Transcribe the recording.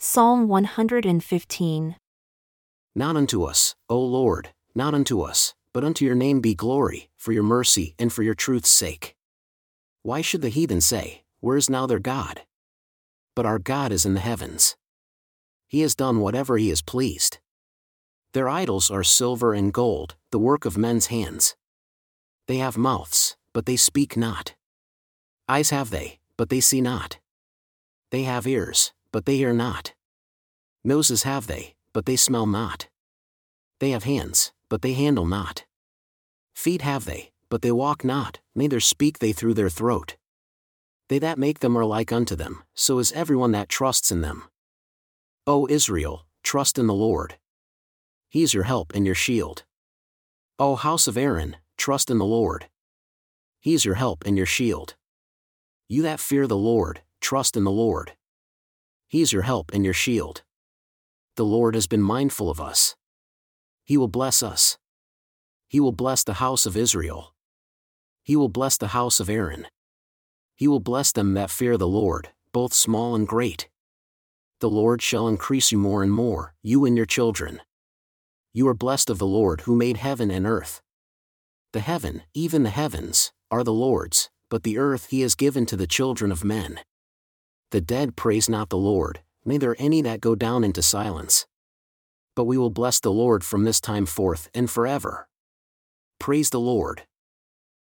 Psalm 115. Not unto us, O Lord, not unto us, but unto your name be glory, for your mercy and for your truth's sake. Why should the heathen say, Where is now their God? But our God is in the heavens. He has done whatever he has pleased. Their idols are silver and gold, the work of men's hands. They have mouths, but they speak not. Eyes have they, but they see not. They have ears, but they hear not. Noses have they, but they smell not. They have hands, but they handle not. Feet have they, but they walk not, neither speak they through their throat. They that make them are like unto them, so is everyone that trusts in them. O Israel, trust in the Lord. He is your help and your shield. O house of Aaron, trust in the Lord. He is your help and your shield. You that fear the Lord, trust in the Lord. He is your help and your shield. The Lord has been mindful of us. He will bless us. He will bless the house of Israel. He will bless the house of Aaron. He will bless them that fear the Lord, both small and great. The Lord shall increase you more and more, you and your children. You are blessed of the Lord who made heaven and earth. The heaven, even the heavens, are the Lord's, but the earth he has given to the children of men. The dead praise not the Lord, neither any that go down into silence. But we will bless the Lord from this time forth and forever. Praise the Lord.